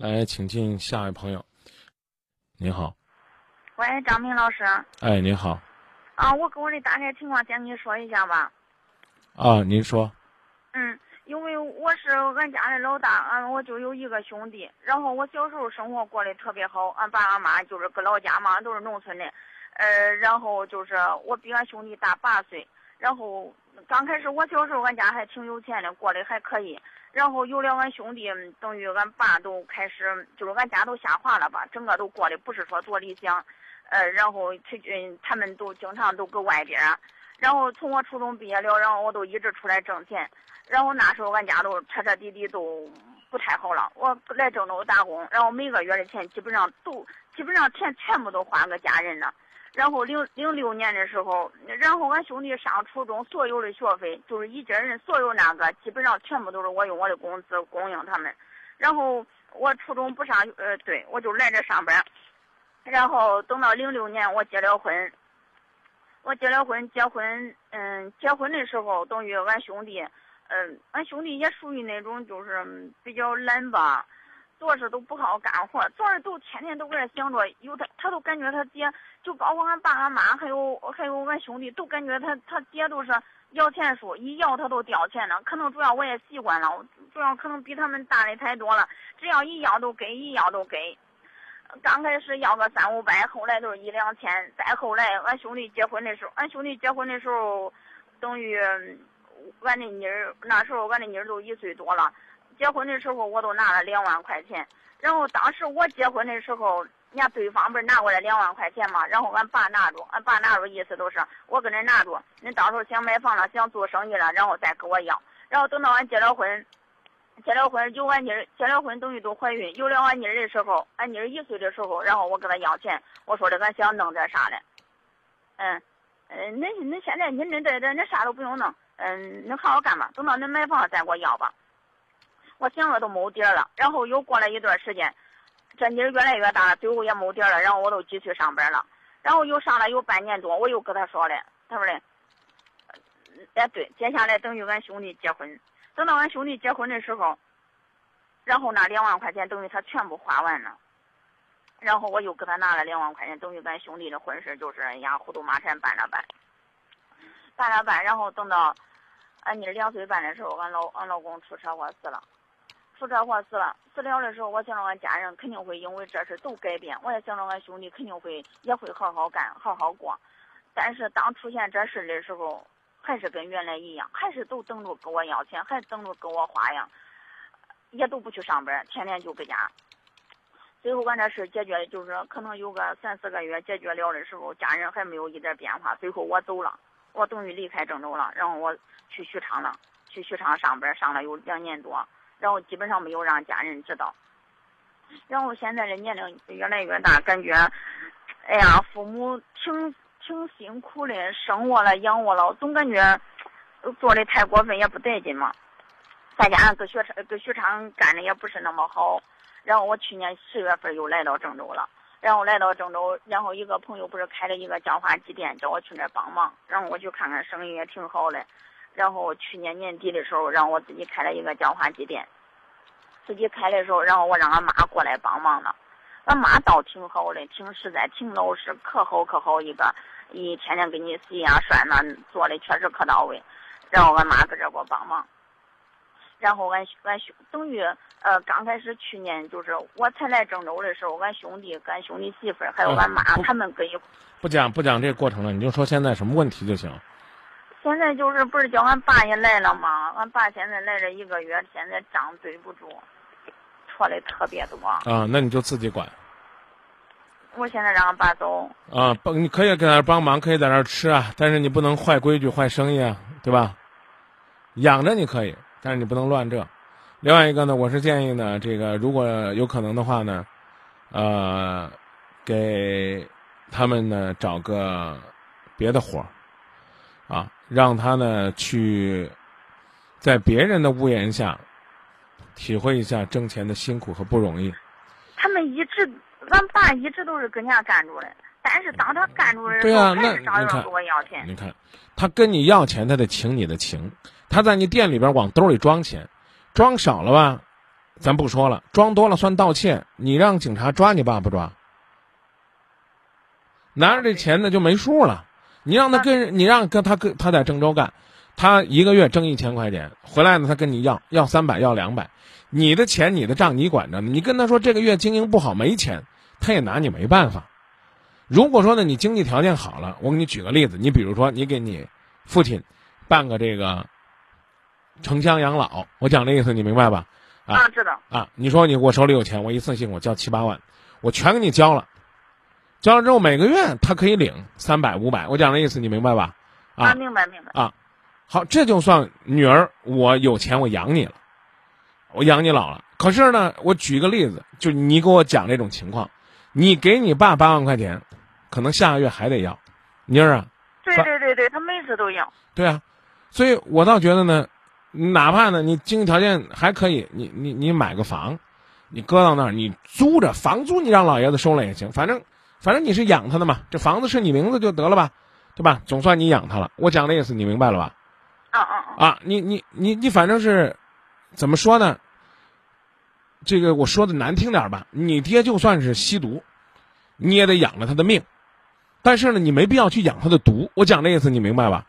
来，请进下一位朋友。您好，喂，张明老师。哎，您好。啊，我跟我的大概情况先跟你说一下吧。啊，您说。嗯，因为我是俺家的老大，俺我就有一个兄弟。然后我小时候生活过得特别好，俺爸俺妈就是搁老家嘛，都是农村的。呃，然后就是我比俺兄弟大八岁。然后刚开始我小时候，俺家还挺有钱的，过得还可以。然后有了俺兄弟，等于俺爸都开始，就是俺家都下滑了吧，整个都过得不是说多理想。呃，然后他嗯，他们都经常都搁外边。然后从我初中毕业了，然后我都一直出来挣钱。然后那时候俺家都彻彻底底都不太好了。我来郑州打工，然后每个月的钱基本上都基本上钱全部都花给家人了。然后零零六年的时候，然后俺兄弟上初中所有的学费，就是一家人所有那个，基本上全部都是我用我的工资供应他们。然后我初中不上，呃，对我就来这上班。然后等到零六年我结了婚，我结了婚，结婚，嗯，结婚的时候等于俺兄弟，嗯，俺兄弟也属于那种就是比较懒吧。做事都不好干活，做事都天天都在想着有他，他都感觉他爹，就包括俺爸俺妈，还有还有俺兄弟，都感觉他他爹都是摇钱树，一摇他都掉钱了。可能主要我也习惯了，主要可能比他们大的太多了，只要一要都给，一要都给。刚开始要个三五百，后来都是一两千，再后来俺兄弟结婚的时候，俺兄弟结婚的时候，等于俺的妮儿那时候俺的妮儿都一岁多了。结婚的时候我都拿了两万块钱，然后当时我结婚的时候，人家对方不是拿过来两万块钱嘛，然后俺爸拿着，俺爸拿着意思都是我跟恁拿着，你到时候想买房了，想做生意了，然后再给我要。然后等到俺结了婚，结了婚有俺妮儿，结了婚等于都怀孕，有了俺妮儿的时候，俺妮儿一岁的时候，然后我跟他要钱，我说的俺想弄点啥嘞，嗯，嗯，恁恁现在恁恁这这恁啥都不用弄，嗯，恁好好干吧，等到恁买房了再给我要吧。我想着都没底儿了，然后又过了一段时间，这妮儿越来越大了，最后也没底儿了，然后我都继续上班了，然后又上了有半年多，我又跟他说嘞，他说嘞，哎对，接下来等于俺兄弟结婚，等到俺兄弟结婚的时候，然后那两万块钱等于他全部花完了，然后我又给他拿了两万块钱，等于俺兄弟的婚事就是哎呀糊涂马山办了办，办了办，然后等到俺妮儿两岁半的时候，俺老俺老公出车祸死了。出车祸死了，死了的时候，我想着俺家人肯定会因为这事都改变，我也想着俺兄弟肯定会也会好好干，好好过。但是当出现这事的时候，还是跟原来一样，还是都等着跟我要钱，还等着跟我花样，也都不去上班，天天就搁家。最后俺这事解决，就是可能有个三四个月解决了的时候，家人还没有一点变化。最后我走了，我等于离开郑州了，然后我去许昌了，去许昌上班，上了有两年多。然后基本上没有让家人知道，然后现在的年龄越来越大，感觉，哎呀，父母挺挺辛苦的，生我了养我了，总感觉做的太过分也不得劲嘛。再加上搁学昌搁许昌干的也不是那么好，然后我去年十月份又来到郑州了，然后来到郑州，然后一个朋友不是开了一个叫花鸡店，叫我去那帮忙，然后我去看看生意也挺好的。然后去年年底的时候，让我自己开了一个叫花鸡店。自己开的时候，然后我让俺妈过来帮忙了。俺妈倒挺好的，挺实在，挺老实，可好可好一个，一天天给你洗呀涮呐，做的确实可到位。然后俺妈搁这给我帮忙。然后俺俺兄等于呃刚开始去年就是我才来郑州的时候，俺兄弟、跟俺兄弟媳妇还有俺妈他们搁一不讲不讲这个过程了，你就说现在什么问题就行。现在就是不是叫俺爸也来了吗？俺爸现在来这一个月，现在账对不住，错的特别多。啊，那你就自己管。我现在让俺爸走。啊，帮你可以给他帮忙，可以在那吃啊，但是你不能坏规矩、坏生意啊，对吧？养着你可以，但是你不能乱这。另外一个呢，我是建议呢，这个如果有可能的话呢，呃，给他们呢找个别的活儿。啊，让他呢去，在别人的屋檐下，体会一下挣钱的辛苦和不容易。他们一直，俺爸一直都是跟人家干着的，但是当他干着的时候，还是找人给我要钱。你看，他跟你要钱，他得请你的情；他在你店里边往兜里装钱，装少了吧，咱不说了，装多了算盗窃，你让警察抓你爸不抓？拿着这钱呢就没数了，你让他跟你让跟他跟他在郑州干，他一个月挣一千块钱，回来呢他跟你要要三百要两百，你的钱你的账你管着呢，你跟他说这个月经营不好没钱，他也拿你没办法。如果说呢你经济条件好了，我给你举个例子，你比如说你给你父亲办个这个城乡养老，我讲这意思你明白吧？啊，知道。啊，你说你我手里有钱，我一次性我交七八万，我全给你交了，交了之后每个月他可以领三百五百，我讲的意思你明白吧？啊，明白明白。啊，好，这就算女儿我有钱我养你了，我养你老了。可是呢，我举个例子，就你给我讲这种情况，你给你爸八万块钱，可能下个月还得要，妮儿啊。对对对对，他每次都要。对啊，所以我倒觉得呢。哪怕呢，你经济条件还可以，你你你买个房，你搁到那儿，你租着房租，你让老爷子收了也行，反正反正你是养他的嘛，这房子是你名字就得了吧，对吧？总算你养他了。我讲的意思你明白了吧？啊啊啊！你你你你反正是怎么说呢？这个我说的难听点吧，你爹就算是吸毒，你也得养了他的命，但是呢，你没必要去养他的毒。我讲的意思你明白吧？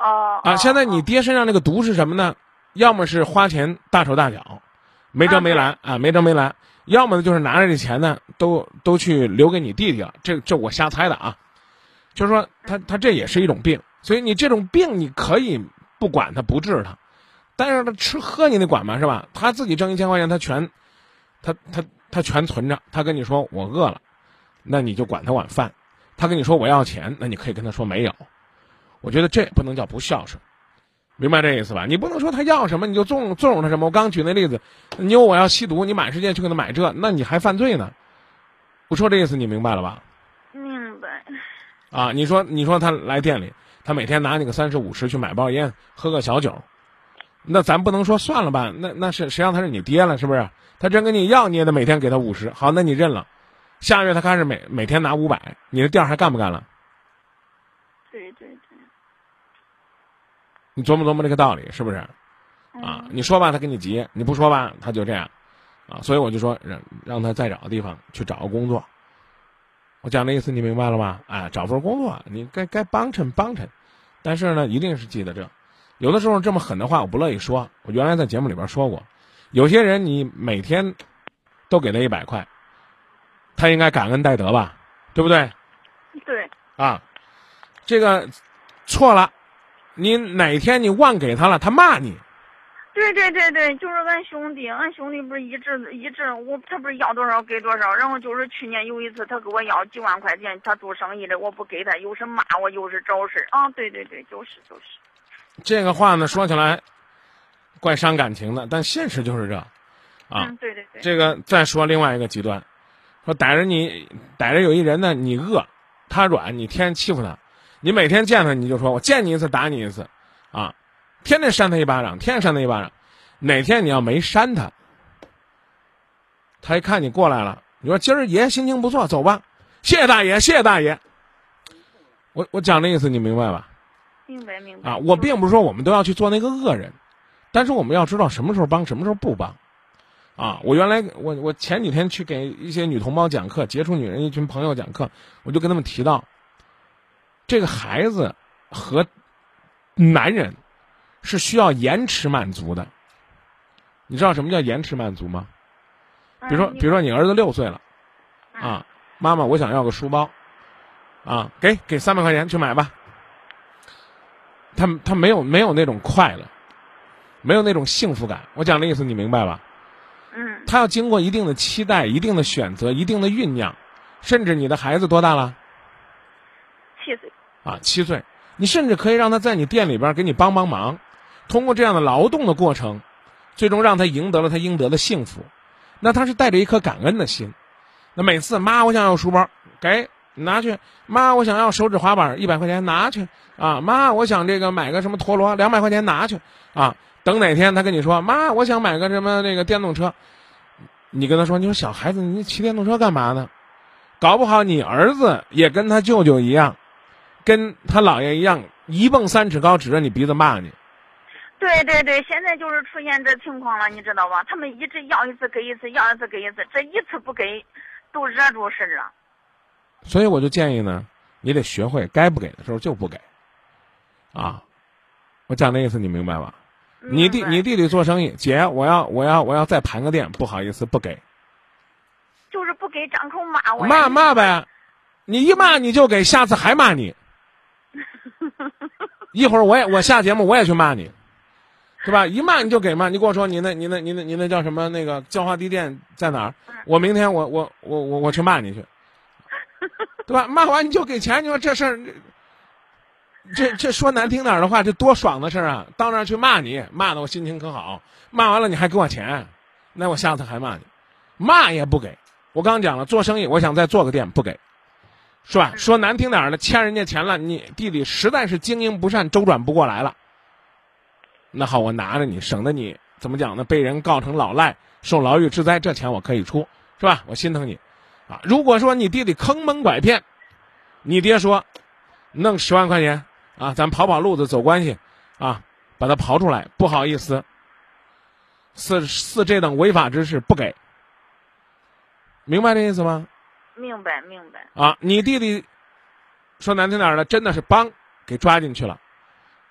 哦啊！现在你爹身上那个毒是什么呢？要么是花钱大手大脚，没辙没拦啊，没辙没拦；要么呢就是拿着这钱呢，都都去留给你弟弟了。这这我瞎猜的啊，就是说他他这也是一种病，所以你这种病你可以不管他不治他，但是他吃喝你得管嘛是吧？他自己挣一千块钱，他全他他他全存着。他跟你说我饿了，那你就管他碗饭；他跟你说我要钱，那你可以跟他说没有。我觉得这也不能叫不孝顺，明白这意思吧？你不能说他要什么你就纵纵容他什么。我刚举那例子，你有我要吸毒，你满世界去给他买这，那你还犯罪呢。我说这意思你明白了吧？明白。啊，你说你说他来店里，他每天拿你个三十五十去买包烟，喝个小酒，那咱不能说算了吧？那那是谁让他是你爹了？是不是？他真跟你要，你也得每天给他五十。好，那你认了。下个月他开始每每天拿五百，你这店还干不干了？对对对。你琢磨琢磨这个道理是不是？啊，你说吧，他跟你急；你不说吧，他就这样，啊，所以我就说让让他再找个地方去找个工作。我讲的意思你明白了吧？哎，找份工作，你该该帮衬帮衬，但是呢，一定是记得这，有的时候这么狠的话我不乐意说。我原来在节目里边说过，有些人你每天都给他一百块，他应该感恩戴德吧，对不对？对。啊，这个错了。你哪天你忘给他了，他骂你。对对对对，就是俺兄弟，俺兄弟不是一直一直我他不是要多少给多少，然后就是去年有一次他给我要几万块钱，他做生意的我不给他，又是骂我又是找事啊，对对对，就是就是。这个话呢说起来，怪伤感情的，但现实就是这，啊，对对对。这个再说另外一个极端，说逮着你逮着有一人呢，你饿，他软，你天天欺负他。你每天见他，你就说我见你一次打你一次，啊，天天扇他一巴掌，天天扇他一巴掌。哪天你要没扇他，他一看你过来了，你说今儿爷心情不错，走吧，谢谢大爷，谢谢大爷。我我讲的意思你明白吧？明白明白。啊，我并不是说我们都要去做那个恶人，但是我们要知道什么时候帮，什么时候不帮。啊，我原来我我前几天去给一些女同胞讲课，杰出女人一群朋友讲课，我就跟他们提到。这个孩子和男人是需要延迟满足的，你知道什么叫延迟满足吗？比如说，比如说你儿子六岁了，啊，妈妈，我想要个书包，啊，给给三百块钱去买吧。他他没有没有那种快乐，没有那种幸福感。我讲的意思你明白吧？嗯。他要经过一定的期待、一定的选择、一定的酝酿，甚至你的孩子多大了？啊，七岁，你甚至可以让他在你店里边给你帮帮忙，通过这样的劳动的过程，最终让他赢得了他应得的幸福。那他是带着一颗感恩的心。那每次妈，我想要书包，给拿去；妈，我想要手指滑板，一百块钱拿去啊；妈，我想这个买个什么陀螺，两百块钱拿去啊。等哪天他跟你说，妈，我想买个什么那个电动车，你跟他说，你说小孩子，你骑电动车干嘛呢？搞不好你儿子也跟他舅舅一样。跟他姥爷一样，一蹦三尺高，指着你鼻子骂你。对对对，现在就是出现这情况了，你知道吧？他们一直要一次给一次，要一次给一次，这一次不给，都惹出事了。所以我就建议呢，你得学会该不给的时候就不给，啊，我讲的意思你明白吧？你弟你弟弟做生意，姐，我要我要我要再盘个店，不好意思不给，就是不给张口骂我。骂骂呗，你一骂你就给，下次还骂你，一会儿我也我下节目我也去骂你，对吧？一骂你就给骂，你跟我说你那你那你那你那叫什么那个叫花地店在哪儿？我明天我我我我我去骂你去，对吧？骂完你就给钱，你说这事儿，这这说难听点的话，这多爽的事儿啊！到那儿去骂你，骂的我心情可好，骂完了你还给我钱，那我下次还骂你，骂也不给。我刚讲了，做生意我想再做个店，不给，是吧？说难听点儿的，欠人家钱了，你弟弟实在是经营不善，周转不过来了。那好，我拿着你，省得你怎么讲呢？被人告成老赖，受牢狱之灾，这钱我可以出，是吧？我心疼你，啊！如果说你弟弟坑蒙拐骗，你爹说，弄十万块钱啊，咱跑跑路子，走关系，啊，把他刨出来，不好意思，四四这等违法之事不给，明白这意思吗？明白明白。啊，你弟弟说难听点儿的，真的是帮给抓进去了，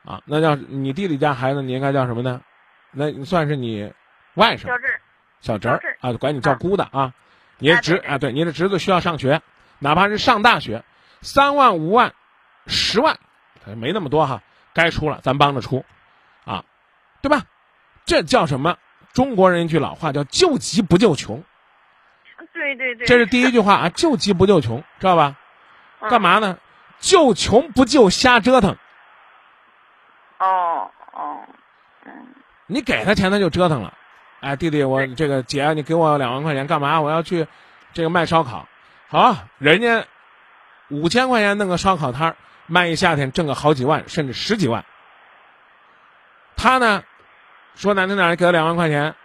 啊，那叫你弟弟家孩子，你应该叫什么呢？那你算是你外甥小侄儿小侄啊，管你叫姑的啊。你的侄啊，对，你的侄子需要上学，哪怕是上大学，三万、五万、十万，没那么多哈，该出了咱帮着出，啊，对吧？这叫什么？中国人一句老话叫“救急不救穷”，对对对。这是第一句话啊，“救急不救穷”，知道吧？嗯干？嘛呢？救穷不救瞎折腾。哦哦，嗯，你给他钱，他就折腾了。哎，弟弟，我这个姐，你给我两万块钱干嘛？我要去这个卖烧烤。好，人家五千块钱弄个烧烤摊儿卖一夏天挣个好几万，甚至十几万。他呢，说难听点，给他两万块钱，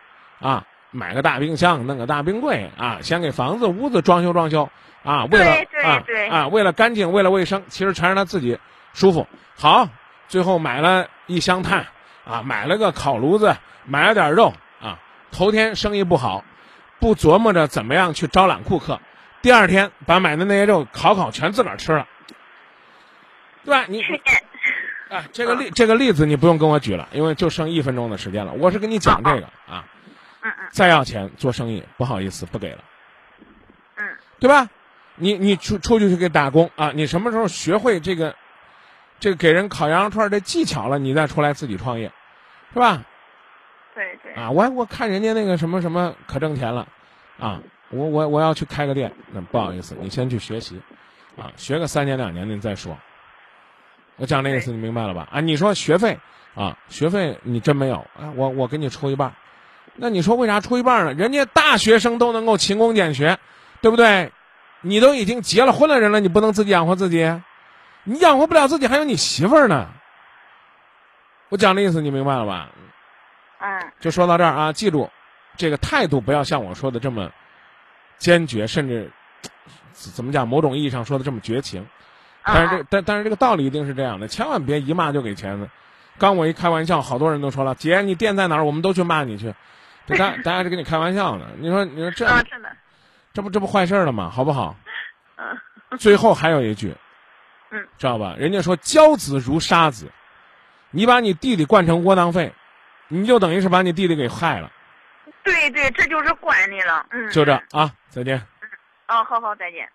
啊，买个大冰箱，弄个大冰柜啊，先给房子屋子装修装修啊，为了啊对啊，为了干净，为了卫生，其实全是他自己舒服。好，最后买了一箱炭啊，买了个烤炉子，买了点肉啊。头天生意不好，不琢磨着怎么样去招揽顾客，第二天把买的那些肉烤烤全自个儿吃了，对吧？你啊，这个例这个例子你不用跟我举了，因为就剩一分钟的时间了。我是跟你讲这个啊，嗯嗯再要钱做生意，不好意思不给了，嗯，对吧？你你出出去去给打工啊，你什么时候学会这个这个给人烤羊肉串儿这技巧了，你再出来自己创业，是吧？对对。啊，我我看人家那个什么什么可挣钱了，啊，我我我要去开个店，那不好意思，你先去学习，啊，学个三年两年您再说。我讲这意思你明白了吧？啊，你说学费啊，学费你真没有啊，我我给你出一半儿，那你说为啥出一半呢？人家大学生都能够勤工俭学，对不对？你都已经结了婚的人了，你不能自己养活自己，你养活不了自己，还有你媳妇儿呢。我讲的意思你明白了吧？嗯就说到这儿啊，记住，这个态度不要像我说的这么坚决，甚至怎怎么讲，某种意义上说的这么绝情。但是这嗯但但是这个道理一定是这样的，千万别一骂就给钱的。刚我一开玩笑，好多人都说了，姐你店在哪儿？我们都去骂你去。这大大家是跟你开玩笑呢。你说你说这啊，真的，这不这不坏事儿了吗？好不好？嗯最后还有一句，嗯，知道吧？人家说教子如杀子，你把你弟弟惯成窝囊废，你就等于是把你弟弟给害了。对对，这就是惯你了。嗯，就这啊，再见。嗯哦，好好，再见。